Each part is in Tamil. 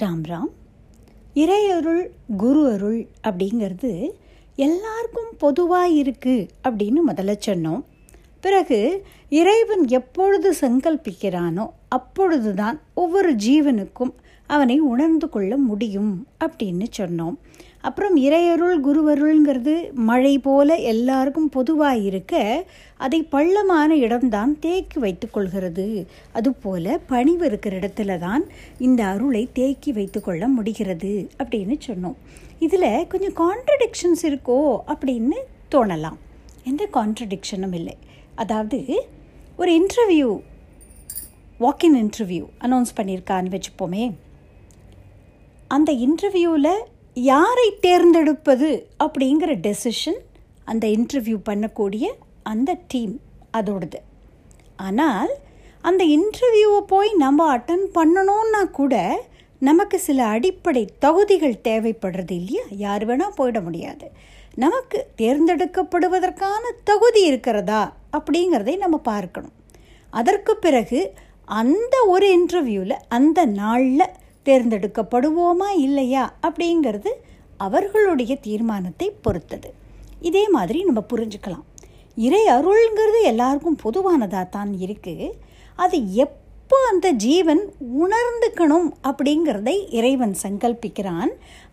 ராம் ராம் இறையருள் குரு அருள் அப்படிங்கிறது எல்லாருக்கும் பொதுவாக இருக்குது அப்படின்னு முதல்ல சொன்னோம். பிறகு இறைவன் எப்பொழுது சங்கல்பிக்கிறானோ அப்பொழுதுதான் ஒவ்வொரு ஜீவனுக்கும் அவனை உணர்ந்து கொள்ள முடியும் அப்படின்னு சொன்னோம். அப்புறம் இறையருள் குருவருள்ங்கிறது மழை போல எல்லாருக்கும் பொதுவாக இருக்க அதை பள்ளமான இடம்தான் தேக்கி வைத்துக்கொள்கிறது அதுபோல பணிவு இருக்கிற இடத்துல தான் இந்த அருளை தேக்கி வைத்துக்கொள்ள முடிகிறது அப்படின்னு சொன்னோம். இதில் கொஞ்சம் கான்ட்ரடிக்ஷன்ஸ் இருக்கோ அப்படின்னு தோணலாம். எந்த கான்ட்ரடிக்ஷனும் இல்லை. அதாவது ஒரு interview walk in interview announce பண்ணியிருக்கான்னு வச்சுப்போமே. அந்த இன்டர்வியூவில் யாரை தேர்ந்தெடுப்பது அப்படிங்கிற டெசிஷன் அந்த இன்டர்வியூ பண்ணக்கூடிய அந்த டீம் அதோடது. ஆனால் அந்த இன்டர்வியூவை போய் நம்ம அட்டன் பண்ணணும்னா கூட நமக்கு சில அடிப்படை தகுதிகள் தேவைப்படுறது இல்லையா? யார் வேணால் போயிட முடியாது. நமக்கு தேர்ந்தெடுக்கப்படுவதற்கான தகுதி இருக்கிறதா அப்படிங்கிறதை நம்ம பார்க்கணும். அதற்கு பிறகு அந்த ஒரு இன்டர்வியூவில் அந்த நாளில் தேர்ந்தெடுக்கப்படுவோமா இல்லையா அப்படிங்கிறது அவர்களுடைய தீர்மானத்தை பொறுத்தது. இதே மாதிரி நம்ம புரிஞ்சுக்கலாம். இறை அருள்ங்கிறது எல்லாருக்கும் பொதுவானதாக தான் இருக்குது அது எப்போ அந்த ஜீவன் உணர்ந்துக்கணும் அப்படிங்கிறதை இறைவன் சங்கல்பிக்கிறான்.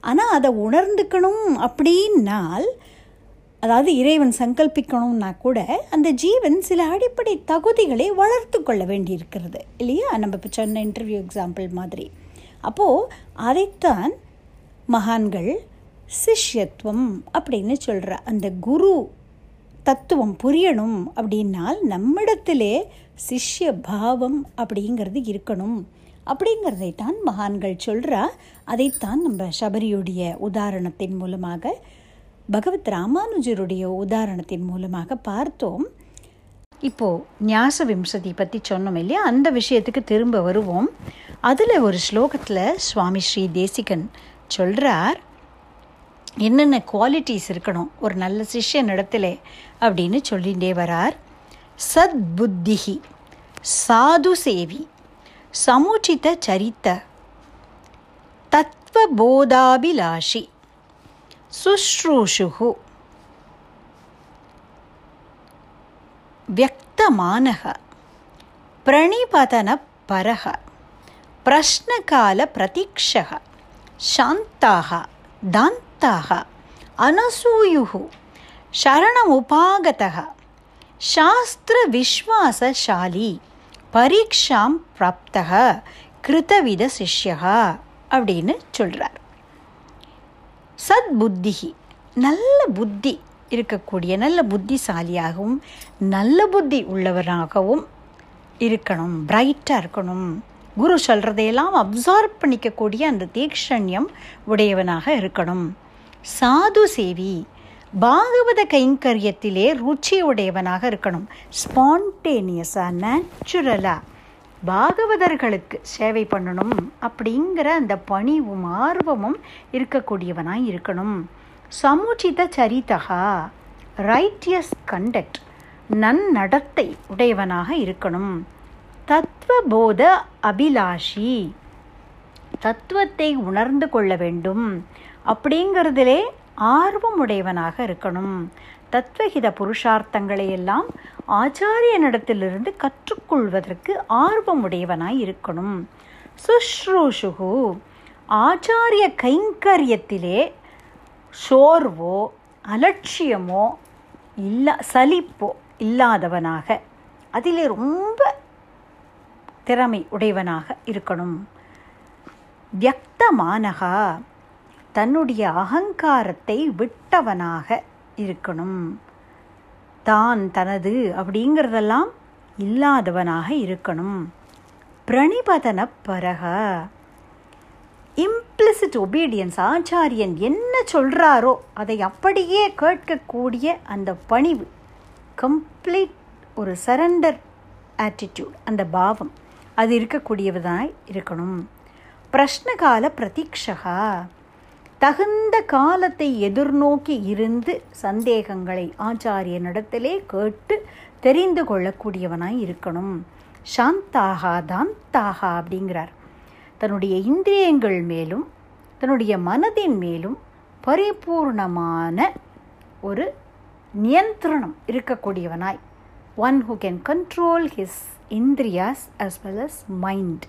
ஆனால் அதை உணர்ந்துக்கணும் அப்படின்னால் அதாவது இறைவன் சங்கல்பிக்கணும்னா கூட அந்த ஜீவன் சில அடிப்படை தகுதிகளை வளர்த்து கொள்ள வேண்டியிருக்கிறது இல்லையா? நம்ம இப்போ சொன்ன இன்டர்வியூ எக்ஸாம்பிள் மாதிரி. அப்போது அதைத்தான் மகான்கள் சிஷ்யத்துவம் அப்படின்னு சொல்கிற அந்த குரு தத்துவம் புரியணும் அப்படின்னால் நம்மிடத்திலே சிஷ்ய பாவம் அப்படிங்கிறது இருக்கணும். அப்படிங்கிறதை தான் மகான்கள் சொல்கிறா அதைத்தான் நம்ம சபரியுடைய உதாரணத்தின் மூலமாக பகவத் ராமானுஜருடைய உதாரணத்தின் மூலமாக பார்த்தோம். இப்போது ஞாச விம்சதி பற்றி சொன்னோம் இல்லையா? அந்த விஷயத்துக்கு திரும்ப வருவோம். அதில் ஒரு ஸ்லோகத்தில் சுவாமி ஸ்ரீ தேசிகன் சொல்கிறார் என்னென்ன குவாலிட்டிஸ் இருக்கணும்? ஒரு நல்ல சிஷ்யன் சிஷ்யனிடத்தில் அப்படின்னு சொல்லிகிட்டே வரார். சத் புத்திஹி சாது சேவி சமுச்சித சரித்த தத்வபோதாபிலாஷி சுஷ்ரூஷுகு வியக்தமானக பிரணிபதன பரக प्रश्नकालप्रतीक्षः शान्ताः दान्ताः अनसूयुः शरणमुपागतः शास्त्रविश्वासशाली பரீட்சாம் பிராப்தக கிருதவித சிஷ்யா அப்படின்னு சொல்கிறார் சத் புத்திஹி நல்ல புத்தி இருக்கக்கூடிய நல்ல புத்திசாலியாகவும் நல்ல புத்தி உள்ளவராகவும் இருக்கணும் பிரைட்டாக இருக்கணும் குரு சொல்கிறதையெல்லாம் அப்சார்ப் பண்ணிக்கக்கூடிய அந்த தீக்ஷண்யம் உடையவனாக இருக்கணும். சாது சேவி பாகவத கைங்கரியத்திலே ருச்சி உடையவனாக இருக்கணும். ஸ்பான்டேனியஸாக நேச்சுரலாக பாகவதர்களுக்கு சேவை பண்ணணும் அப்படிங்கிற அந்த பணிவும் ஆர்வமும் இருக்கக்கூடியவனாக இருக்கணும். சமுச்சித சரிதகா ரைட்டியஸ் கண்டக்ட் நன்னடத்தை உடையவனாக இருக்கணும். தத்துவபோத அபிலாஷி. தத்துவத்தை உணர்ந்து கொள்ள வேண்டும். அப்படிங்கிறதுலே ஆர்வம் உடையவனாக இருக்கணும். தத்வஹித புருஷார்த்தங்களை எல்லாம் ஆச்சாரியனிடத்திலிருந்து கற்றுக்கொள்வதற்கு ஆர்வம் உடையவனாய் இருக்கணும். சுஷ்ரூஷுகு ஆச்சாரிய கைங்கரியத்திலே சோர்வோ அலட்சியமோ இல்லா சலிப்போ இல்லாதவனாக. அதிலே ரொம்ப திறமை உடையவனாக இருக்கணும். வியக்தமானகா தன்னுடைய அகங்காரத்தை விட்டவனாக இருக்கணும். தான் தனது அப்படிங்கிறதெல்லாம் இல்லாதவனாக இருக்கணும். பிரணிபதன பரக இம்ப்ளிசிட் ஒபீடியன்ஸ் ஆச்சாரியன் என்ன சொல்கிறாரோ அதை அப்படியே கேட்கக்கூடிய அந்த பணிவு கம்ப்ளீட் ஒரு சரண்டர் ஆட்டிடியூட் அந்த பாவம். அது இருக்கக்கூடியவதாய் இருக்கணும். பிரஷ்னகால பிரதீக்ஷகா. தகுந்த காலத்தை எதிர்நோக்கி இருந்து சந்தேகங்களை ஆச்சாரியனிடத்திலே கேட்டு தெரிந்து கொள்ளக்கூடியவனாய் இருக்கணும். சாந்தாகா தாந்தாகா அப்படிங்கிறார். தன்னுடைய இந்திரியங்கள் மேலும் தன்னுடைய மனதின் மேலும் பரிபூர்ணமான ஒரு நியந்திரணம் இருக்கக்கூடியவனாய். One who can control his இந்திரியாஸ் as well as mind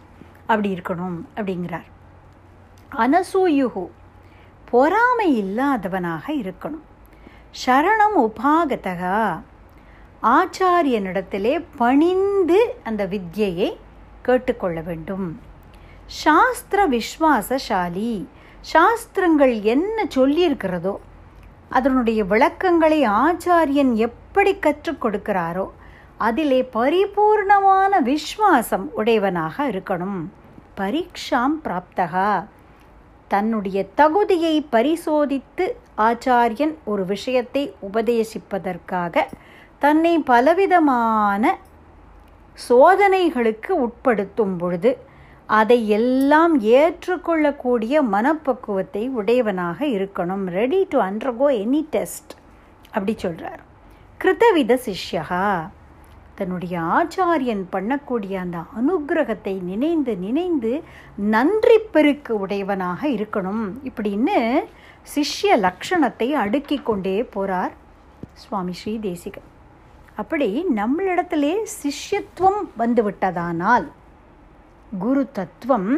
அப்படி இருக்கணும் அப்படிங்கிறார். அனசூயுகு பொறாமை இல்லாதவனாக இருக்கணும். சரணம் உபாகதகா ஆச்சாரியனிடத்திலே பணிந்து அந்த வித்யையை கேட்டுக்கொள்ள வேண்டும். சாஸ்திர விஸ்வாசசாலி சாஸ்திரங்கள் என்ன சொல்லியிருக்கிறதோ அதனுடைய விளக்கங்களை ஆச்சாரியன் எப்படி கற்றுக் கொடுக்கிறாரோ அதிலே பரிபூர்ணமான விஸ்வாசம் உடையவனாக இருக்கணும். பரீட்சாம் பிராப்தகா. தன்னுடைய தகுதியை பரிசோதித்து ஆச்சாரியன் ஒரு விஷயத்தை உபதேசிப்பதற்காக தன்னை பலவிதமான சோதனைகளுக்கு உட்படுத்தும் பொழுது அதை எல்லாம் ஏற்றுக்கொள்ளக்கூடிய மனப்பக்குவத்தை உடையவனாக இருக்கணும். Ready to undergo any test அப்படி சொல்கிறார் கிருத்தவித சிஷ்யகா. தன்னுடைய ஆச்சாரியன் பண்ணக்கூடிய அந்த அனுகிரகத்தை நினைந்து நினைந்து நன்றி பெருக்கு உடையவனாக இருக்கணும். இப்படின்னு சிஷ்ய லக்ஷணத்தை அடுக்கி கொண்டே போகிறார் சுவாமி ஸ்ரீ தேசிகன். அப்படி நம்மளிடத்திலே சிஷ்யத்துவம் வந்துவிட்டதானால் குரு தத்துவம்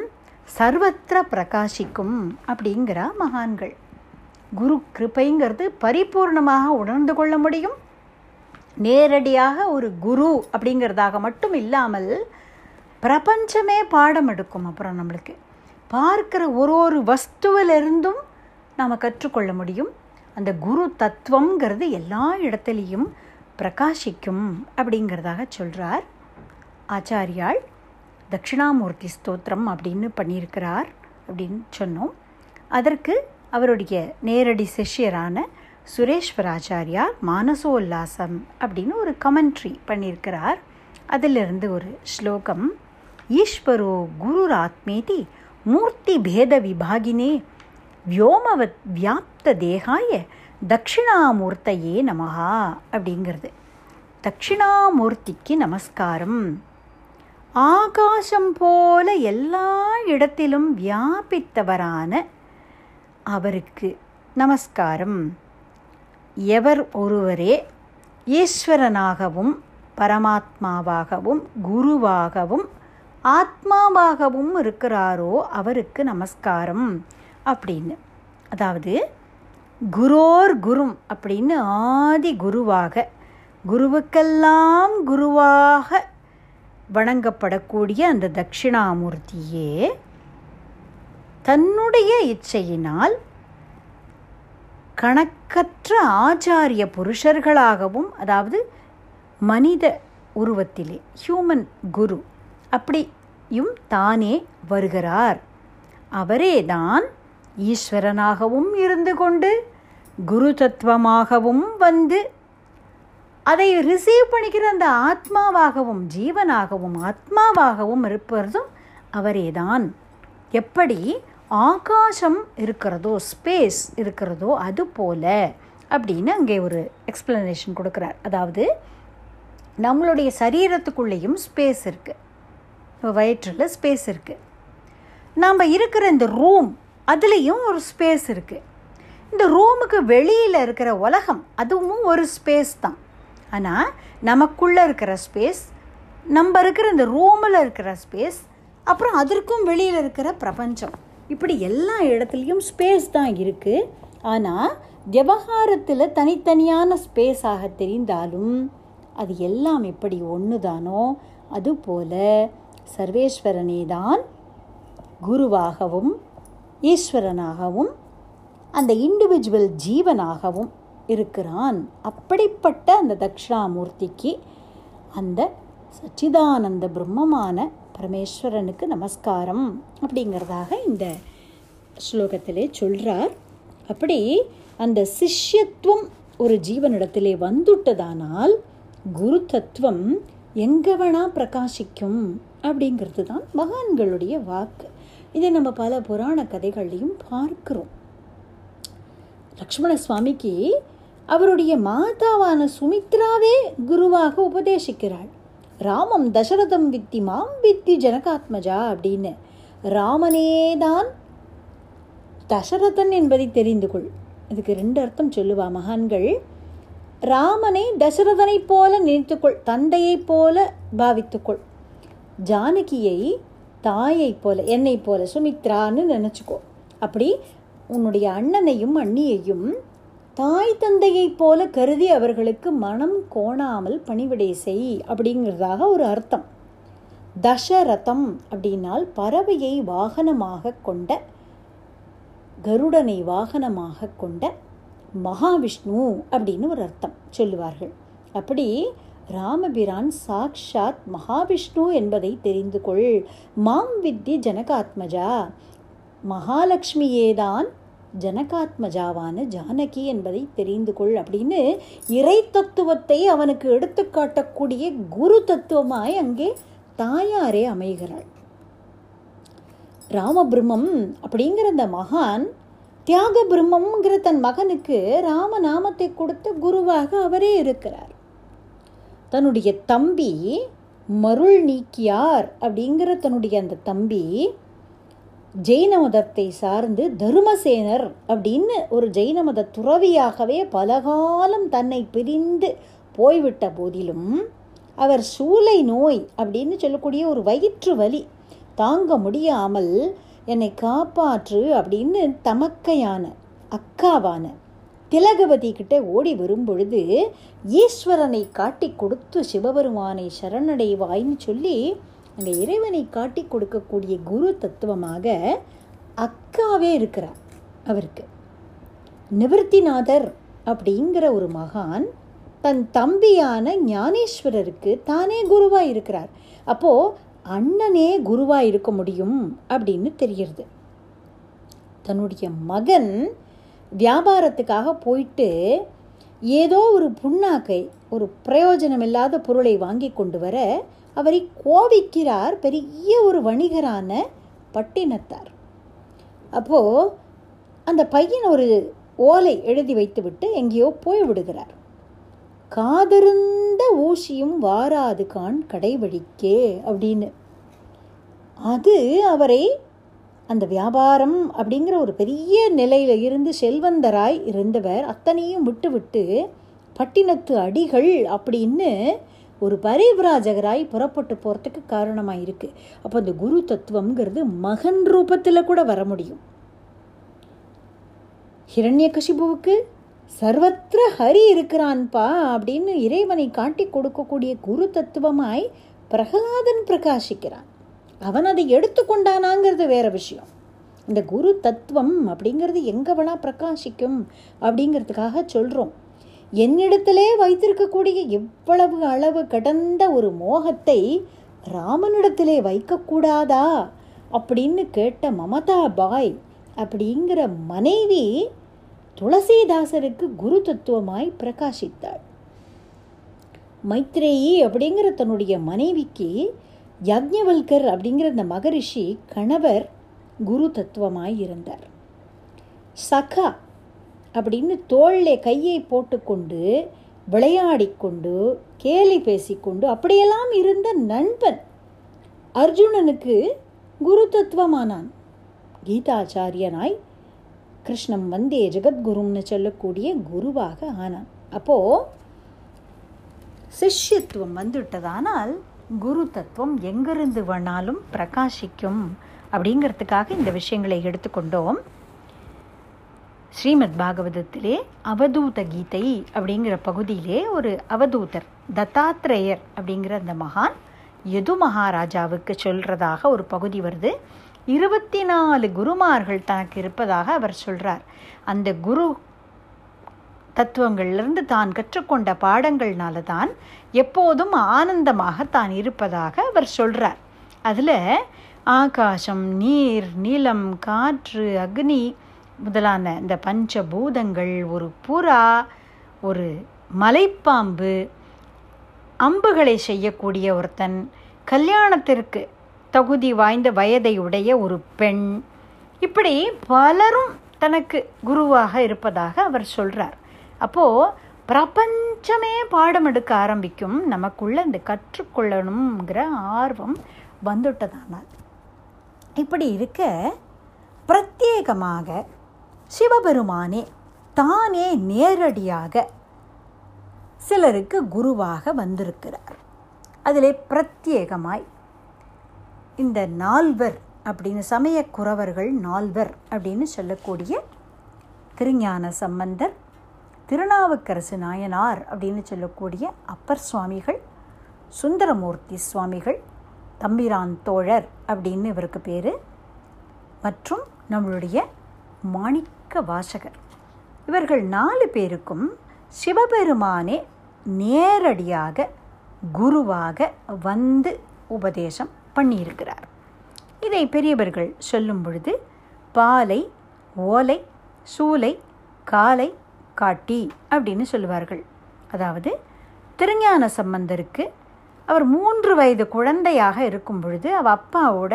சர்வத்திர பிரகாசிக்கும் அப்படிங்கிற மகான்கள். குரு கிருப்பைங்கிறது பரிபூர்ணமாக உணர்ந்து கொள்ள முடியும். நேரடியாக ஒரு குரு அப்படிங்கிறதாக மட்டும் இல்லாமல் பிரபஞ்சமே பாடம் எடுக்கும் அப்புறம் நம்மளுக்கு. பார்க்கிற ஒரு ஒரு வஸ்துவிலிருந்தும் நாம் கற்றுக்கொள்ள முடியும். அந்த குரு தத்துவங்கிறது எல்லா இடத்துலையும் பிரகாசிக்கும் அப்படிங்கிறதாக சொல்கிறார் ஆச்சாரியால். தட்சிணாமூர்த்தி ஸ்தோத்திரம் அப்படின்னு பண்ணியிருக்கிறார் அப்படின்னு சொன்னோம். அதற்கு அவருடைய நேரடி சிஷ்யரான சுரேஸ்வராச்சாரியார் மானசோல்லாசம் அப்படின்னு ஒரு கமெண்ட்ரி பண்ணியிருக்கிறார். அதிலிருந்து ஒரு ஸ்லோகம் ஈஸ்வரோ குருராத்மேதி மூர்த்தி பேத விபாகினே வியோமவத் வியாப்த தேகாய தட்சிணாமூர்த்தையே நமகா அப்படிங்கிறது. தட்சிணாமூர்த்திக்கு நமஸ்காரம். ஆகாசம் போல எல்லா இடத்திலும் வியாபித்தவரான அவருக்கு நமஸ்காரம். எவர் ஒருவரே ஈஸ்வரனாகவும் பரமாத்மாவாகவும் குருவாகவும் ஆத்மாவாகவும் இருக்கிறாரோ அவருக்கு நமஸ்காரம் அப்படின்னு. அதாவது குரோர் குரும் அப்படின்னு ஆதி குருவாக குருவுக்கெல்லாம் குருவாக வணங்கப்படக்கூடிய அந்த தட்சிணாமூர்த்தியே தன்னுடைய இச்சையினால் கணக்கற்ற ஆச்சாரிய புருஷர்களாகவும் அதாவது மனித உருவத்திலே ஹியூமன் குரு அப்படியும் தானே வருகிறார். அவரேதான் ஈஸ்வரனாகவும் இருந்து கொண்டு குரு தத்துவமாகவும் வந்து அதை ரிசீவ் பண்ணிக்கிற அந்த ஆத்மாவாகவும் ஜீவனாகவும் ஆத்மாவாகவும் இருப்பதும் அவரேதான். எப்படி? ஆகாசம் இருக்கிறதோ ஸ்பேஸ் இருக்கிறதோ அது போல அப்படின்னு அங்கே ஒரு எக்ஸ்ப்ளனேஷன் கொடுக்குறார். அதாவது நம்மளுடைய சரீரத்துக்குள்ளேயும் ஸ்பேஸ் இருக்குது வயிற்றில் ஸ்பேஸ் இருக்குது நாம் இருக்கிற இந்த ரூம் அதுலேயும் ஒரு ஸ்பேஸ் இருக்குது இந்த ரூமுக்கு வெளியில் இருக்கிற உலகம் அதுவும் ஒரு ஸ்பேஸ் தான். ஆனால் நமக்குள்ளே இருக்கிற ஸ்பேஸ் நம்ம இருக்கிற இந்த ரூமில் இருக்கிற ஸ்பேஸ் அப்புறம் அதற்கும் வெளியில் இருக்கிற பிரபஞ்சம். இப்படி எல்லா இடத்துலையும் ஸ்பேஸ் தான் இருக்குது ஆனால் விவகாரத்தில் தனித்தனியான ஸ்பேஸாக தெரிந்தாலும் அது எல்லாம் எப்படி ஒன்று தானோ அதுபோல சர்வேஸ்வரனே தான் குருவாகவும் ஈஸ்வரனாகவும் அந்த இண்டிவிஜுவல் ஜீவனாகவும் இருக்கிறான். அப்படிப்பட்ட அந்த தக்ஷணாமூர்த்திக்கு அந்த சச்சிதானந்த பிரம்மமான பரமேஸ்வரனுக்கு நமஸ்காரம் அப்படிங்கிறதாக இந்த ஸ்லோகத்திலே சொல்கிறார் அப்படி அந்த சிஷ்யத்துவம் ஒரு ஜீவனிடத்திலே வந்துட்டதானால் குரு தத்துவம் எங்கே வேணால் பிரகாசிக்கும் அப்படிங்கிறது தான் மகான்களுடைய வாக்கு. இதை நம்ம பல புராண கதைகள்லையும் பார்க்கிறோம். லக்ஷ்மண சுவாமிக்கு அவருடைய மாதாவான சுமித்ராவே குருவாக உபதேசிக்கிறாள். ராமம் தசரதம் வித்தி மாம் வித்தி ஜனகாத்மஜா அப்படின்னு. ராமனேதான் தசரதன் என்பதை தெரிந்து கொள். இதுக்கு ரெண்டு அர்த்தம் சொல்லுவா மகான்கள். ராமனை தசரதனைப் போல நினைத்துக்கொள் தந்தையைப் போல பாவித்துக்கொள் ஜானகியை தாயைப் போல என்னைப் போல சுமித்ரான்னு நினச்சிக்கோ. அப்படி உன்னுடைய அண்ணனையும் அண்ணியையும் தாய் தந்தையைப் போல கருதி அவர்களுக்கு மனம் கோணாமல் பணிவிடை செய் அப்படிங்கிறதாக ஒரு அர்த்தம். தசரதம் அப்படின்னால் பறவையை வாகனமாக கொண்ட கருடனை வாகனமாக கொண்ட மகாவிஷ்ணு அப்படின்னு ஒரு அர்த்தம் சொல்லுவார்கள். அப்படி ராமபிரான் சாக்ஷாத் மகாவிஷ்ணு என்பதை தெரிந்து கொள். மாம் வித்தி ஜனகாத்மஜா. மகாலட்சுமியேதான் ஜனகாத்மஜாவான ஜானகி என்பதை தெரிந்து கொள் அப்படின்னு இறை தத்துவத்தை அவனுக்கு எடுத்து காட்டக்கூடிய குரு தத்துவமாய் அங்கே தாயாரே அமைகிறாள். ராமபிரம்மம் அப்படிங்கிற அந்த மகான் தியாக பிரம்மம்ங்கிற தன் மகனுக்கு ராமநாமத்தை கொடுத்த குருவாக அவரே இருக்கிறார். தன்னுடைய தம்பி மருள் நீக்கியார் அப்படிங்கிற தன்னுடைய அந்த தம்பி ஜெயின மதத்தை சார்ந்து தருமசேனர் அப்படின்னு ஒரு ஜெயின மத துறவியாகவே பலகாலம் தன்னை பிரிந்து போய்விட்ட போதிலும் அவர் சூளை நோய் அப்படின்னு சொல்லக்கூடிய ஒரு வயிற்று வலி தாங்க முடியாமல் என்னை காப்பாற்று அப்படின்னு தமக்கையான அக்காவான திலகவதி கிட்ட ஓடி வரும்பொழுது ஈஸ்வரனை காட்டி கொடுத்து சிவபெருமானை சரணடைவாய்ன்னு சொல்லி அந்த இறைவனை காட்டி கொடுக்கக்கூடிய குரு தத்துவமாக அக்காவே இருக்கிறார் அவருக்கு. நிவர்த்திநாதர் அப்படிங்கிற ஒரு மகான் தன் தம்பியான ஞானேஸ்வரருக்கு தானே குருவாக இருக்கிறார். அப்போது அண்ணனே குருவாக இருக்க முடியும் அப்படின்னு தெரிகிறது. தன்னுடைய மகன் வியாபாரத்துக்காக போயிட்டு ஏதோ ஒரு புண்ணாக்கை ஒரு பிரயோஜனம் இல்லாத பொருளை வாங்கி கொண்டு வர அவரை கோபிக்கிறார் பெரிய ஒரு வணிகரான பட்டினத்தார். அப்போது அந்த பையன் ஒரு ஓலை எழுதி வைத்துவிட்டு எங்கேயோ போய் விடுகிறார் காதிருந்த ஊசியும் வாராது கான் கடைவழிக்கே அப்படின்னு. அது அவரை அந்த வியாபாரம் அப்படிங்கிற ஒரு பெரிய நிலையில் இருந்து செல்வந்தராய் இருந்தவர் அத்தனையும் விட்டுவிட்டு பட்டினத்து அடிகள் அப்படின்னு ஒரு பரிவிராஜகராய் புறப்பட்டு போகிறதுக்கு காரணமாக இருக்குது அப்போ இந்த குரு தத்துவம்ங்கிறது மகன் ரூபத்தில் கூட வர முடியும். ஹிரண்யகசிபுவுக்கு சர்வத்திர ஹரி இருக்கிறான்பா அப்படின்னு இறைவனை காட்டி கொடுக்கக்கூடிய குரு தத்துவமாய் பிரகலாதன் பிரகாசிக்கிறான். அவன் அதை எடுத்துக்கொண்டானாங்கிறது வேற விஷயம். இந்த குரு தத்துவம் அப்படிங்கிறது எங்கே வேணால் பிரகாசிக்கும் அப்படிங்கிறதுக்காக சொல்கிறோம் என்னிடத்திலே வைத்திருக்கக்கூடிய எவ்வளவு அளவு கடந்த ஒரு மோகத்தை ராமனிடத்திலே வைக்கக்கூடாதா? அப்படின்னு கேட்ட மமதா பாய் அப்படிங்கிற மனைவி துளசிதாசருக்கு குரு தத்துவமாய் பிரகாசித்தாள். மைத்ரேயி அப்படிங்கிற தன்னுடைய மனைவிக்கு யக்ஞவல்கர் அப்படிங்கிற அந்த மகரிஷி கணவர் குரு தத்துவமாய் இருந்தார். சகா அப்படின்னு தோளிலே கையை போட்டுக்கொண்டு விளையாடிக்கொண்டு கேலி பேசிக்கொண்டு அப்படியெல்லாம் இருந்த நண்பன் அர்ஜுனனுக்கு குரு தத்துவமானான் கீதாச்சாரியனாய் கிருஷ்ணம் வந்தே ஜெகத்குருன்னு சொல்லக்கூடிய குருவாக ஆனான். அப்போது சிஷ்யத்துவம் வந்துவிட்டதானால் குரு தத்துவம் எங்கிருந்து வேணாலும் பிரகாசிக்கும் அப்படிங்கிறதுக்காக இந்த விஷயங்களை எடுத்துக்கொண்டோம். ஸ்ரீமத் பாகவதத்திலே அவதூத கீதை அப்படிங்கிற பகுதியிலே ஒரு அவதூதர் தத்தாத்ரேயர் அப்படிங்கிற அந்த மகான் யது மகாராஜாவுக்கு சொல்கிறதாக ஒரு பகுதி வருது. இருபத்தி நாலு குருமார்கள் தனக்கு இருப்பதாக அவர் சொல்கிறார் அந்த குரு தத்துவங்கள்லிருந்து தான் கற்றுக்கொண்ட பாடங்கள்னால தான் எப்போதும் ஆனந்தமாக தான் இருப்பதாக அவர் சொல்கிறார் அதில் ஆகாசம் நீர் நிலம் காற்று அக்னி முதலான இந்த பஞ்சபூதங்கள் ஒரு புறா ஒரு மலைப்பாம்பு அம்புகளை செய்யக்கூடிய ஒருத்தன் கல்யாணத்திற்கு தகுதி வாய்ந்த வயதை உடைய ஒரு பெண். இப்படி பலரும் தனக்கு குருவாக இருப்பதாக அவர் சொல்கிறார் அப்போது பிரபஞ்சமே பாடம் எடுக்க ஆரம்பிக்கும். நமக்குள்ள இந்த கற்றுக்கொள்ளணுங்கிற ஆர்வம் வந்துட்டதானால். இப்படி இருக்க பிரத்யேகமாக சிவபெருமானே தானே நேரடியாக சிலருக்கு குருவாக வந்திருக்கிறார். அதிலே பிரத்யேகமாய் இந்த நால்வர் அப்படின்னு சமய குறவர்கள் நால்வர் அப்படின்னு சொல்லக்கூடிய திருஞான சம்பந்தர் திருநாவுக்கரசு நாயனார் அப்படின்னு சொல்லக்கூடிய அப்பர் சுவாமிகள் சுந்தரமூர்த்தி சுவாமிகள் தம்பிரான் தோழர் அப்படின்னு இவருக்கு பேர். மற்றும் நம்மளுடைய மாணிக் மாணிக்க வாசகர். இவர்கள் நாலு பேருக்கும் சிவபெருமானே நேரடியாக குருவாக வந்து உபதேசம் பண்ணியிருக்கிறார். இதை பெரியவர்கள் சொல்லும் பொழுது பாலை ஓலை சூலை காலை காட்டி அப்படின்னு சொல்லுவார்கள். அதாவது திருஞான சம்பந்தருக்கு அவர் மூன்று வயது குழந்தையாக இருக்கும் பொழுது அவ அப்பாவோட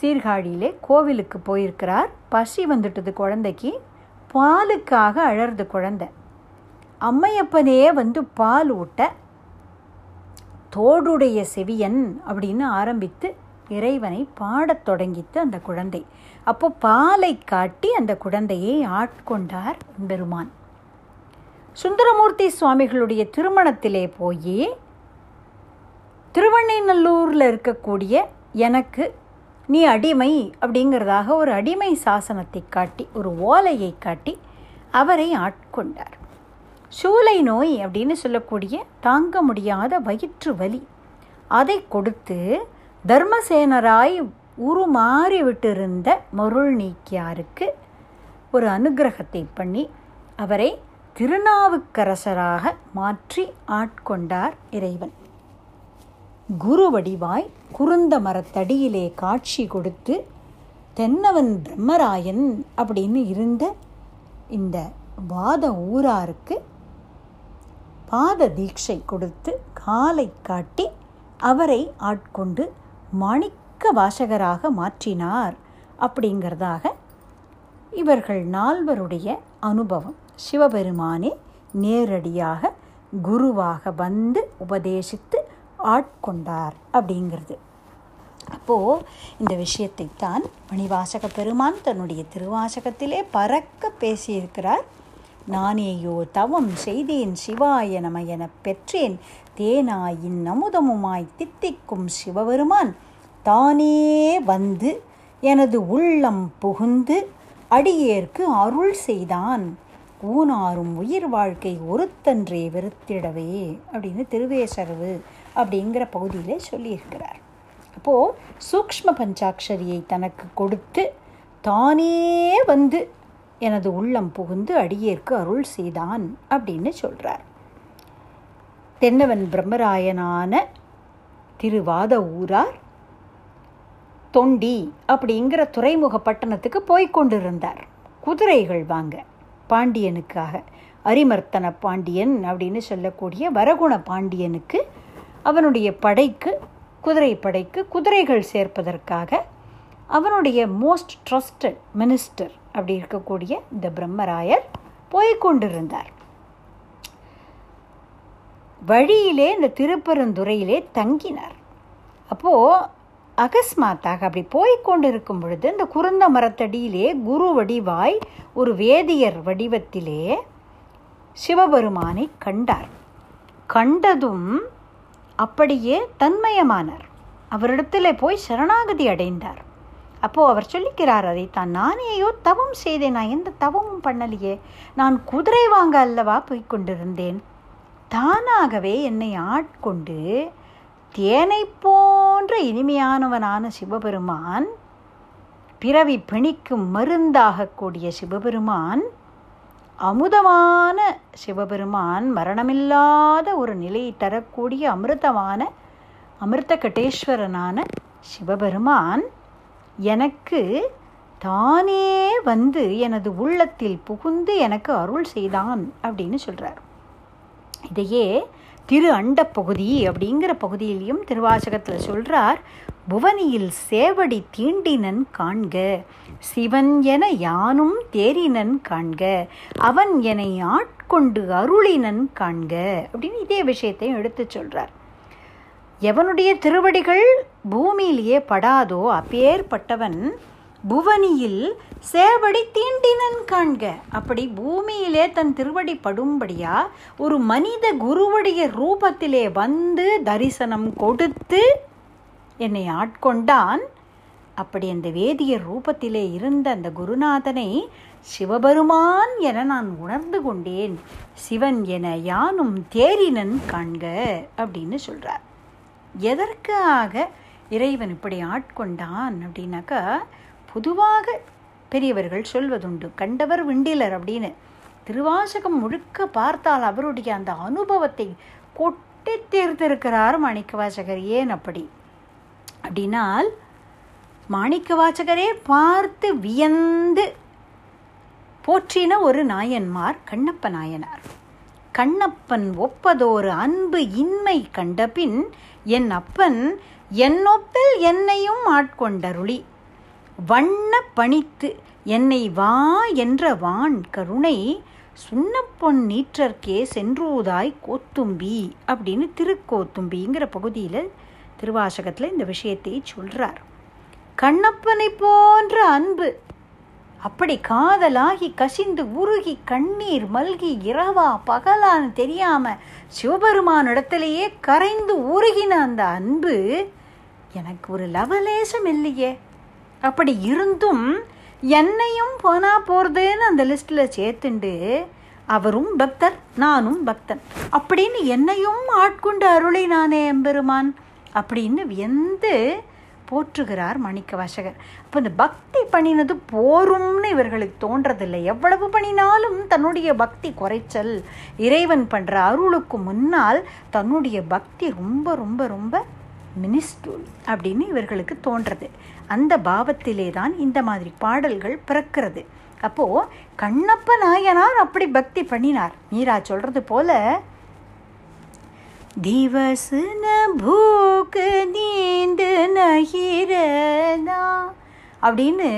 சீர்காழியிலே கோவிலுக்கு போயிருக்கிறார். பசி வந்துட்டது குழந்தைக்கு. பாலுக்காக அழறது குழந்தை. அம்மையப்பனே வந்து பால் ஊட்ட தோடுடைய செவியன் அப்படின்னு ஆரம்பித்து இறைவனை பாடத் தொடங்கித்து அந்த குழந்தை. அப்போ பாலை காட்டி அந்த குழந்தையை ஆட்கொண்டார் பெருமான் சுந்தரமூர்த்தி சுவாமிகளுடைய திருமணத்திலே போய் திருவண்ணைநல்லூரில் இருக்கக்கூடிய எனக்கு நீ அடிமை அப்படிங்கிறதாக ஒரு அடிமை சாசனத்தை காட்டி ஒரு ஓலையை காட்டி அவரை ஆட்கொண்டார். சூளை நோய் அப்படின்னு சொல்லக்கூடிய தாங்க முடியாத வயிற்று வலி. அதை கொடுத்து தர்மசேனராய் உருமாறி விட்டிருந்த மருள் நீக்கியாருக்கு ஒரு அனுகிரகத்தை பண்ணி அவரை திருநாவுக்கரசராக மாற்றி ஆட்கொண்டார் இறைவன். குரு வடிவாய் குருந்த மரத்தடியிலே காட்சி கொடுத்து தென்னவன் பிரம்மராயன் அப்படின்னு இருந்த இந்த வாத ஊராருக்கு பாத தீட்சை கொடுத்து காலை காட்டி அவரை ஆட்கொண்டு மாணிக்க வாசகராக மாற்றினார் அப்படிங்கிறதாக இவர்கள் நால்வருடைய அனுபவம். சிவபெருமானே நேரடியாக குருவாக வந்து உபதேசித்து ஆட்கொண்டார் அப்படிங்கிறது. அப்போது இந்த விஷயத்தை தான் மணிவாசக பெருமான் தன்னுடைய திருவாசகத்திலே பறக்க பேசியிருக்கிறார். நானேயோ தவம் செய்தேன் சிவாய நம எனப் பெற்றேன். தேனாயின் நமுதமுமாய் தித்திக்கும் சிவபெருமான் தானே வந்து எனது உள்ளம் புகுந்து அடியேற்கு அருள் செய்தான். ஊனாரும் உயிர் வாழ்க்கை ஒருத்தன்றே வெறுத்திடவே அப்படின்னு திருவேசரவு அப்படிங்கிற பகுதியிலே சொல்லியிருக்கிறார். அப்போது சூக்ஷ்ம பஞ்சாட்சரியை தனக்கு கொடுத்து தானே வந்து எனது உள்ளம் புகுந்து அடியேற்கு அருள் செய்தான் அப்படின்னு சொல்கிறார் தென்னவன் பிரம்மராயனான திருவாத ஊரார் தொண்டி அப்படிங்கிற துறைமுக பட்டணத்துக்கு போய்க் கொண்டிருந்தார். குதிரைகள் வாங்க பாண்டியனுக்காக. அரிமர்த்தன பாண்டியன் அப்படின்னு சொல்லக்கூடிய வரகுண பாண்டியனுக்கு அவனுடைய படைக்கு குதிரை படைக்கு குதிரைகள் சேர்ப்பதற்காக அவனுடைய மோஸ்ட் ட்ரஸ்டட் மினிஸ்டர் அப்படி இருக்கக்கூடிய இந்த பிரம்மராயர் போய்கொண்டிருந்தார் வழியிலே இந்த திருப்பெருந்துறையிலே தங்கினார். அப்போது அகஸ்மாத்தாக அப்படி போய்கொண்டிருக்கும் பொழுது இந்த குருந்த மரத்தடியிலே குரு வடிவாய் ஒரு வேதியர் வடிவத்திலே சிவபெருமானை கண்டார். கண்டதும் அப்படியே தன்மயமானார். அவரிடத்தில் போய் சரணாகதி அடைந்தார். அப்போது அவர் சொல்லிக்கிறார் அதை தான் நானேயோ தவம் செய்தேன்? நான் எந்த தவமும் பண்ணலையே. நான் குதிரை வாங்க அல்லவா போய் கொண்டிருந்தேன்? தானாகவே என்னை ஆட்கொண்டு தேனை போன்ற இனிமையானவனான சிவபெருமான் பிறவி பிணிக்கும் மருந்தாகக்கூடிய சிவபெருமான் அமுதமான சிவபெருமான் மரணமில்லாத ஒரு நிலையை தரக்கூடிய அமிர்தமான அமிர்த கட்டேஸ்வரனான சிவபெருமான் எனக்கு தானே வந்து எனது உள்ளத்தில் புகுந்து எனக்கு அருள் செய்தான் அப்படின்னு சொல்கிறார் இதையே திரு அண்ட பகுதி அப்படிங்கிற பகுதியிலையும் திருவாசகத்தில் சொல்கிறார் புவனியில் சேவடி தீண்டினன் காண்க சிவன் என யானும் தேறினன் காண்க அவன் என்னை ஆட்கொண்டு அருளினன் காண்க அப்படின்னு இதே விஷயத்தையும் எடுத்து சொல்கிறார் எவனுடைய திருவடிகள் பூமியிலேயே படாதோ அப்பேற்பட்டவன் புவனியில் சேவடி தீண்டினன் காண்க. அப்படி பூமியிலே தன் திருவடி படும்படியா ஒரு மனித குருவுடைய ரூபத்திலே வந்து தரிசனம் கொடுத்து என்னை ஆட்கொண்டான். அப்படி அந்த வேதியர் ரூபத்திலே இருந்த அந்த குருநாதனை சிவபெருமான் என நான் உணர்ந்து கொண்டேன். சிவன் என யானும் தேரினன் காண்க அப்படின்னு சொல்றார். எதற்காக இறைவன் இப்படி ஆட்கொண்டான் அப்படின்னாக்கா பொதுவாக பெரியவர்கள் சொல்வதுண்டு கண்டவர் விண்டிலர் அப்படின்னு. திருவாசகம் முழுக்க பார்த்தால் அவருடைய அந்த அனுபவத்தை கொட்டி தீர்த்திருக்கிறார் மாணிக்கவாசகர். ஏன் அப்படி? அப்படின்னால் மாணிக்க வாசகரே பார்த்து வியந்து போற்றின ஒரு நாயன்மார் கண்ணப்ப நாயனார். கண்ணப்பன் ஒப்பதோரு அன்பு இன்மை கண்டபின் என் அப்பன் என்னொப்பில் என்னையும் ஆட்கொண்டருளி. வண்ண பணித்து என்னை வா என்ற வான் கருணை சுண்ணப்பொன் நீற்றற்கே சென்றூதாய் கோத்தும்பி அப்படின்னு திருக்கோத்தும்பிங்கிற பகுதியில் திருவாசகத்தில் இந்த விஷயத்தை சொல்கிறார் கண்ணப்பனை போன்ற அன்பு அப்படி காதலாகி கசிந்து உருகி கண்ணீர் மல்கி இரவா பகலான்னு தெரியாம சிவபெருமான் இடத்திலேயே கரைந்து உருகின அந்த அன்பு எனக்கு ஒரு லவலேசம் இல்லையே. அப்படி இருந்தும் என்னையும் போனா போகிறதுன்னு அந்த லிஸ்ட்டில் சேர்த்துண்டு அவரும் பக்தர் நானும் பக்தன். அப்படின்னு என்னையும் ஆட்கொண்டு அருளை நானே எம்பெருமான். அப்படின்னு வியந்து போற்றுகிறார் மாணிக்க வாசகர் அப்போ இந்த பக்தி பண்ணினது போரும்னு இவர்களுக்கு தோன்றதில்லை. எவ்வளவு பண்ணினாலும் தன்னுடைய பக்தி குறைச்சல் இறைவன் பண்ணுற அருளுக்கு முன்னால் தன்னுடைய பக்தி ரொம்ப ரொம்ப ரொம்ப மினிஸ்டூல் அப்படின்னு இவர்களுக்கு தோன்றது அந்த பாவத்திலே தான் இந்த மாதிரி பாடல்கள் பிறக்கிறது அப்போ கண்ணப்ப நாயனார் அப்படி பக்தி பண்ணினார் மீரா சொல்றது போல दिवस न भूख नींद நகிரதா அப்படின்னு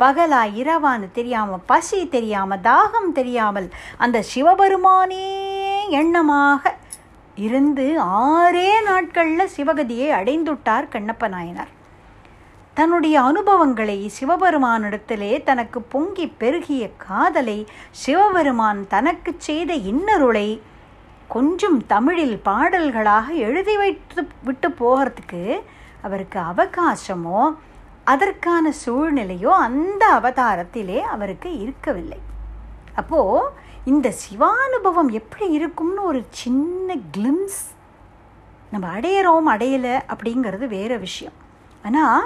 பகலா இரவான்னு தெரியாம பசி தெரியாம தாகம் தெரியாமல் அந்த சிவபெருமானே எண்ணமாக இருந்து ஆறே நாட்களில் சிவகதியை அடைந்துட்டார் கண்ணப்ப நாயனார். தன்னுடைய அனுபவங்களை சிவபெருமானிடத்திலே தனக்கு பொங்கி பெருகிய காதலை சிவபெருமான் தனக்கு செய்த இன்னருளை கொஞ்சம் தமிழில் பாடல்களாக எழுதி வைத்து விட்டு போகிறதுக்கு அவருக்கு அவகாசமோ அதற்கான சூழ்நிலையோ அந்த அவதாரத்திலே அவருக்கு இருக்கவில்லை. அப்போது இந்த சிவானுபவம் எப்படி இருக்கும்னு ஒரு சின்ன கிளிம்ஸ் நம்ம அடையிறோம் அடையலை அப்படிங்கிறது வேற விஷயம். ஆனால்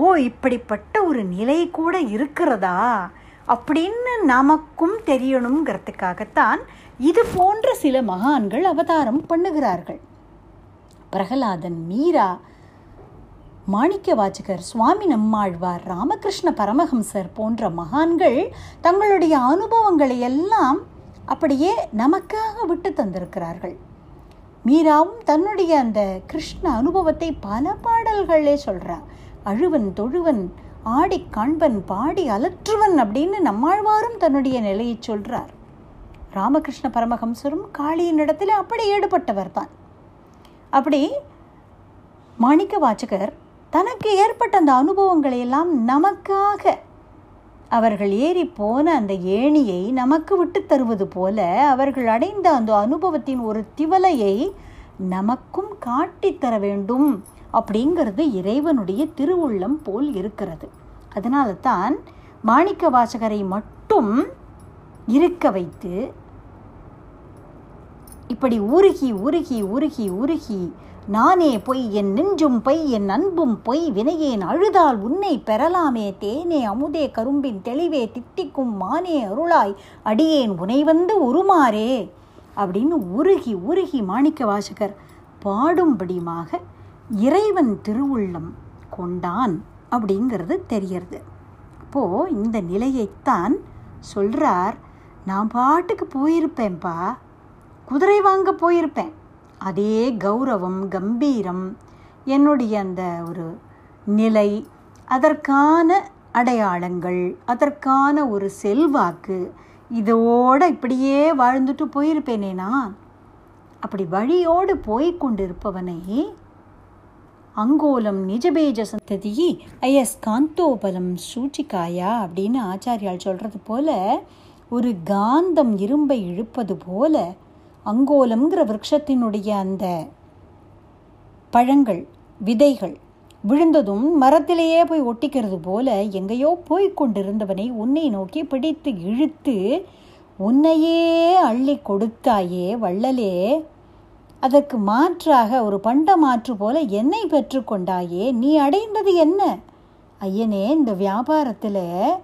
ஓ இப்படிப்பட்ட ஒரு நிலை கூட இருக்கிறதா அப்படின்னு நமக்கும் தெரியணுங்கிறதுக்காகத்தான் இது போன்ற சில மகான்கள் அவதாரம் பண்ணுகிறார்கள். பிரகலாதன் மீரா மாணிக்க வாச்சகர் சுவாமி நம்மாழ்வார் ராமகிருஷ்ண பரமஹம்சர் போன்ற மகான்கள் தங்களுடைய அனுபவங்களை எல்லாம் அப்படியே நமக்காக விட்டு தந்திருக்கிறார்கள். மீராவும் தன்னுடைய அந்த கிருஷ்ண அனுபவத்தை பல பாடல்களே சொல்கிறா அழுவன் தொழுவன் ஆடி காண்பன் பாடி அலற்றுவன் அப்படின்னு நம்மாழ்வாரும் தன்னுடைய நிலையை சொல்கிறார் ராமகிருஷ்ண பரமஹம்சரும் காளியின் இடத்துல அப்படி ஈடுபட்டவர் தான். அப்படி மாணிக்க வாச்சகர் தனக்கு ஏற்பட்ட அந்த அனுபவங்களை எல்லாம் நமக்காக அவர்கள் ஏறி போன அந்த ஏணியை நமக்கு விட்டு தருவது போல அவர்கள் அடைந்த அந்த அனுபவத்தின் ஒரு திவலையை நமக்கும் காட்டித்தர வேண்டும் அப்படிங்கிறது இறைவனுடைய திருவுள்ளம் போல் இருக்கிறது. அதனால தான் மாணிக்க வாசகரை மட்டும் இருக்க வைத்து இப்படி உருகி உருகி உருகி உருகி நானே பொய் என் நெஞ்சும் பொய் என் அன்பும் பொய் வினையேன் அழுதால் உன்னை பெறலாமே தேனே அமுதே கரும்பின் தெளிவே திட்டிக்கும் மானே அருளாய் அடியேன் உனை வந்து உருமாறே அப்படின்னு உருகி உருகி மாணிக்க வாசகர் பாடும்படியுமாக இறைவன் திருவுள்ளம் கொண்டான் அப்படிங்கிறது தெரியறது. அப்போது இந்த நிலையைத்தான் சொல்கிறார் நான் பாட்டுக்கு போயிருப்பேன்ப்பா குதிரை வாங்க போயிருப்பேன். அதே கௌரவம் கம்பீரம் என்னுடைய அந்த ஒரு நிலை அதற்கான அடையாளங்கள் அதற்கான ஒரு செல்வாக்கு இதோட இப்படியே வாழ்ந்துட்டு போயிருப்பேனே நான். அப்படி வழியோடு போய் கொண்டிருப்பவனை அங்கோலம் நிஜபேஜ சந்ததி ஐஎஸ் காந்தோபலம் சூச்சிக்காயா அப்படின்னு ஆச்சாரியால் சொல்கிறது போல ஒரு காந்தம் இரும்பை இழுப்பது போல அங்கோலம்ங்கிற விரக்ஷத்தினுடைய அந்த பழங்கள் விதைகள் விழுந்ததும் மரத்திலேயே போய் ஒட்டிக்கிறது போல எங்கேயோ போய் கொண்டிருந்தவனை உன்னை நோக்கி பிடித்து இழுத்து உன்னையே அள்ளி கொடுத்தாயே வள்ளலே. அதற்கு மாற்றாக ஒரு பண்ட மாற்று போல என்னை பெற்றுக்கொண்டாயே நீ அடைந்தது என்ன? ஐயனே இந்த வியாபாரத்தில்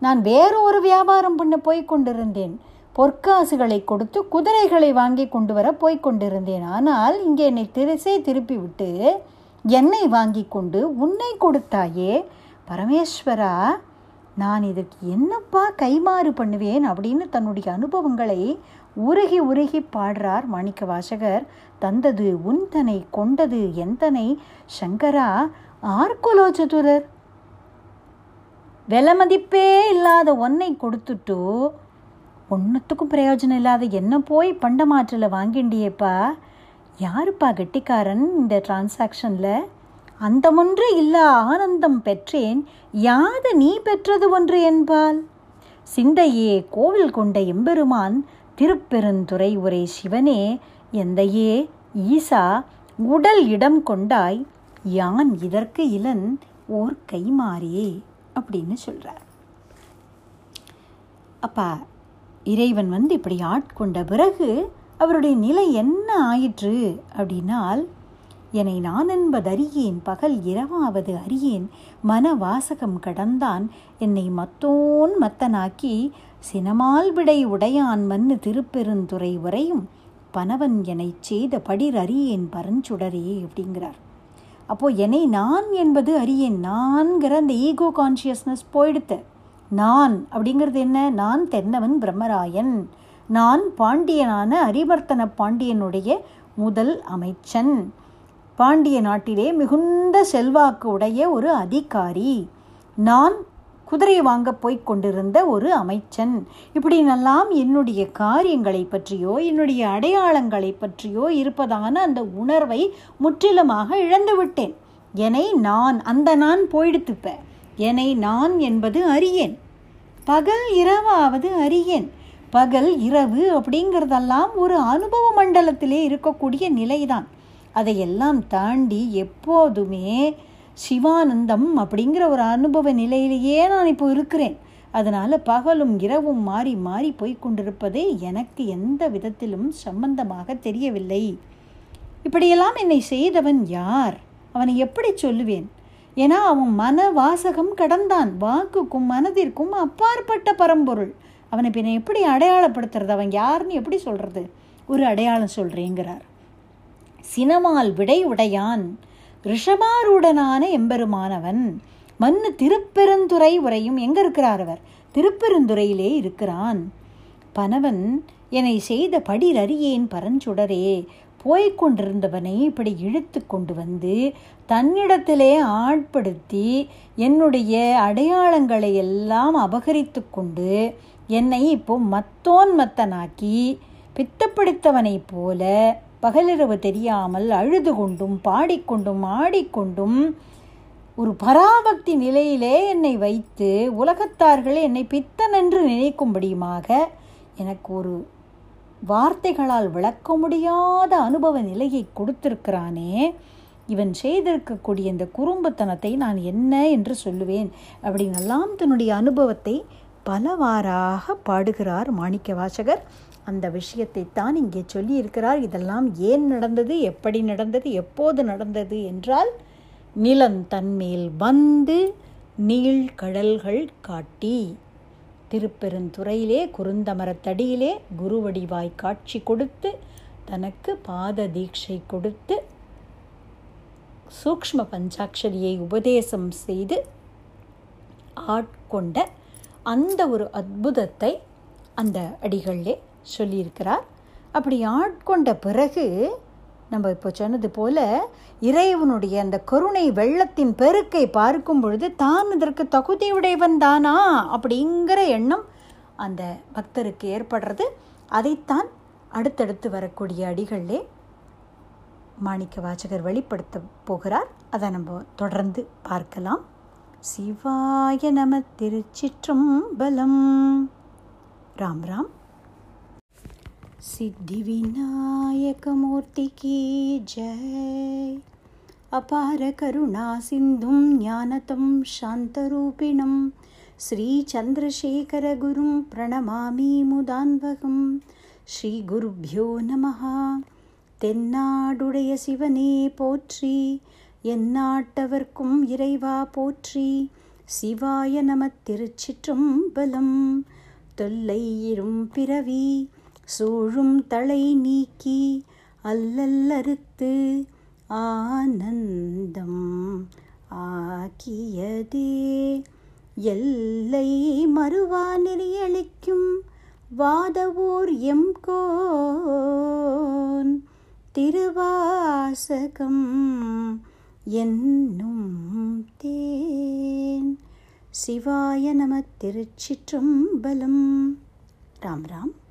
நான் வேறு ஒரு வியாபாரம் பண்ண போய் கொண்டிருந்தேன். பொற்காசுகளை கொடுத்து குதிரைகளை வாங்கி கொண்டு வர போய் கொண்டிருந்தேன். ஆனால் இங்கே என்னை திரிசே திருப்பிவிட்டு என்னை வாங்கி கொண்டு உன்னை கொடுத்தாயே? பரமேஸ்வரா நான் இதுக்கு என்னப்பா கைமாறு பண்ணுவேன்? அப்படின்னு தன்னுடைய அனுபவங்களை உருகி உருகி பாடுறார் மாணிக்க வாசகர் தந்தது உன்தனை கொண்டது எந்தனை சங்கரா ஆர்குலோ சதுரர். விலை மதிப்பே இல்லாத ஒன்னை கொடுத்துட்டு ஒன்றுத்துக்கும் பிரயோஜனம் இல்லாத என்ன போய் பண்டமாற்றில் வாங்கிண்டியேப்பா? யாருப்பா கெட்டிக்காரன் இந்த டிரான்சாக்ஷனில் அந்த ஒன்று இல்ல ஆனந்தம் பெற்றேன் யாது நீ பெற்றது ஒன்று என்பால் சிந்தையே கோவில் கொண்ட எம்பெருமான் திருப்பெருந்துறை உரை சிவனே எந்தையே ஈசா உடல் இடம் கொண்டாய் யான் இதற்கு இளன் ஓர் கைமாறே அப்படின்னு சொல்கிறார் அப்பா இறைவன் வந்து இப்படி ஆட்கொண்ட பிறகு அவருடைய நிலை என்ன ஆயிற்று? அப்படின்னால் என்னை நான் என்பதறியேன் பகல் இரவாவது அறியேன் மன வாசகம் கடந்தான் என்னை மத்தோன் மத்தனாக்கி சினமால் விடை உடையான் மண்ணு திருப்பெருந்துறை வரையும் பனவன் என்னை செய்த படிர் அறியேன் பரஞ்சுடரே அப்படிங்கிறார். அப்போது என்னை நான் என்பது அறியேன் நான்கிற அந்த ஈகோ கான்ஷியஸ்னஸ் போயிடுத்த நான் அப்படிங்கிறது என்ன? நான் தென்னவன் பிரம்மராயன். நான் பாண்டியனான அரிவர்த்தன பாண்டியனுடைய முதல் அமைச்சன். பாண்டிய நாட்டிலே மிகுந்த செல்வாக்கு உடைய ஒரு அதிகாரி. நான் குதிரை வாங்க போய்க் கொண்டிருந்த ஒரு அமைச்சன். இப்படினெல்லாம் என்னுடைய காரியங்களை பற்றியோ என்னுடைய அடையாளங்களை பற்றியோ இருப்பதான அந்த உணர்வை முற்றிலுமாக இழந்துவிட்டேன். என்னை நான் அந்த நான் போயிடுத்துப்ப என்னை நான் என்பது அறியேன். பகல் இரவாவது அறியேன் பகல் இரவு அப்படிங்கிறதெல்லாம் ஒரு அனுபவ மண்டலத்திலே இருக்கக்கூடிய நிலைதான். அதையெல்லாம் தாண்டி எப்போதுமே சிவானந்தம் அப்படிங்கிற ஒரு அனுபவ நிலையிலேயே நான் இப்போ இருக்கிறேன். அதனால் பகலும் இரவும் மாறி மாறி போய் கொண்டிருப்பதே எனக்கு எந்த விதத்திலும் சம்பந்தமாக தெரியவில்லை. இப்படியெல்லாம் என்னை செய்தவன் யார்? அவனை எப்படி சொல்லுவேன்? ஏன்னா அவன் மன வாசகம் கடந்தான். வாக்குக்கும் மனதிற்கும் அப்பாற்பட்ட பரம்பொருள். அவனை பின்ன எப்படி அடையாளப்படுத்துறது? அவன் யாருன்னு எப்படி சொல்கிறது ஒரு அடையாளம் சொல்கிறேங்கிறார் சினமால் விடை உடையான். ரிஷபாரூடனான எம்பெருமானவன். மண்ணு திருப்பெருந்துறை உரையும் எங்க இருக்கிறார் அவர்? திருப்பெருந்துறையிலே இருக்கிறான். பனவன் என்னை செய்த படிர் அறியேன் பரஞ்சுடரே. போய்கொண்டிருந்தவனை இப்படி இழுத்து கொண்டு வந்து தன்னிடத்திலே ஆட்படுத்தி என்னுடைய அடையாளங்களை எல்லாம் அபகரித்து கொண்டு என்னை இப்போ மத்தோன் மத்தனாக்கி பித்தப்பிடித்தவனைப் போல பகலிரவு தெரியாமல் அழுது கொண்டும் பாடிக்கொண்டும் ஆடிக்கொண்டும் ஒரு பராபக்தி நிலையிலே என்னை வைத்து உலகத்தார்கள் என்னை பித்தன் என்று நினைக்கும்படியுமாக எனக்கு ஒரு வார்த்தைகளால் விளக்க முடியாத அனுபவ நிலையை கொடுத்திருக்கிறானே. இவன் செய்திருக்கக்கூடிய இந்த குறும்புத்தனத்தை நான் என்ன என்று சொல்லுவேன் அப்படின்னெல்லாம் தன்னுடைய அனுபவத்தை பலவாறாக பாடுகிறார் மாணிக்க வாசகர் அந்த விஷயத்தை தான் இங்கே சொல்லியிருக்கிறார். இதெல்லாம் ஏன் நடந்தது? எப்படி நடந்தது? எப்போது நடந்தது என்றால் நிலம் தன்மேல் வந்து நீள் கடல்கள் காட்டி திருப்பெருந்துறையிலே குறுந்தமரத்தடியிலே குருவடிவாய் காட்சி கொடுத்து தனக்கு பாத தீட்சை கொடுத்து சூக்ஷ்ம பஞ்சாட்சரியை உபதேசம் செய்து ஆட்கொண்ட அந்த ஒரு அற்புதத்தை அந்த அடிகளிலே சொல்லியிருக்கிறார். அப்படி ஆட்கொண்ட பிறகு நம்ம இப்போ சொன்னது போல இறைவனுடைய அந்த கருணை வெள்ளத்தின் பெருக்கை பார்க்கும் பொழுது தான் இதற்கு தகுதியுடையவன் தானா? அப்படிங்கிற எண்ணம் அந்த பக்தருக்கு ஏற்படுறது. அதைத்தான் அடுத்தடுத்து வரக்கூடிய அடிகளிலே மாணிக்க வாசகர் வெளிப்படுத்த போகிறார். அதை நம்ம தொடர்ந்து பார்க்கலாம். சிவாய நம திருச்சிற்றம்பலம். ராம் ராம். சித்தி सिद्धिविनायकमूर्ति की जय अपारकरुणासिन्धुं ज्ञानतं शान्तरूपिणं श्रीचन्द्रशेखरगुरुं प्रणमामि मुदान्वहं श्रीगुरुभ्यो नमः தென்னாடுடைய சிவனே போற்றி எந்நாட்டவர்க்கும் இறைவா போற்றி சிவாய நம திருச்சிற்றம்பலம் தொல்லையிரும் பிறவி சூழும் தலை நீக்கி அல்லல்லறுத்து ஆனந்தம் ஆக்கியதே. எல்லை மறுவா நெறியளிக்கும் வாதவூர் எம்கோன் திருவாசகம் என்னும் தேன். சிவாய நம திருச்சிற்றம்பலம். ராம் ராம்.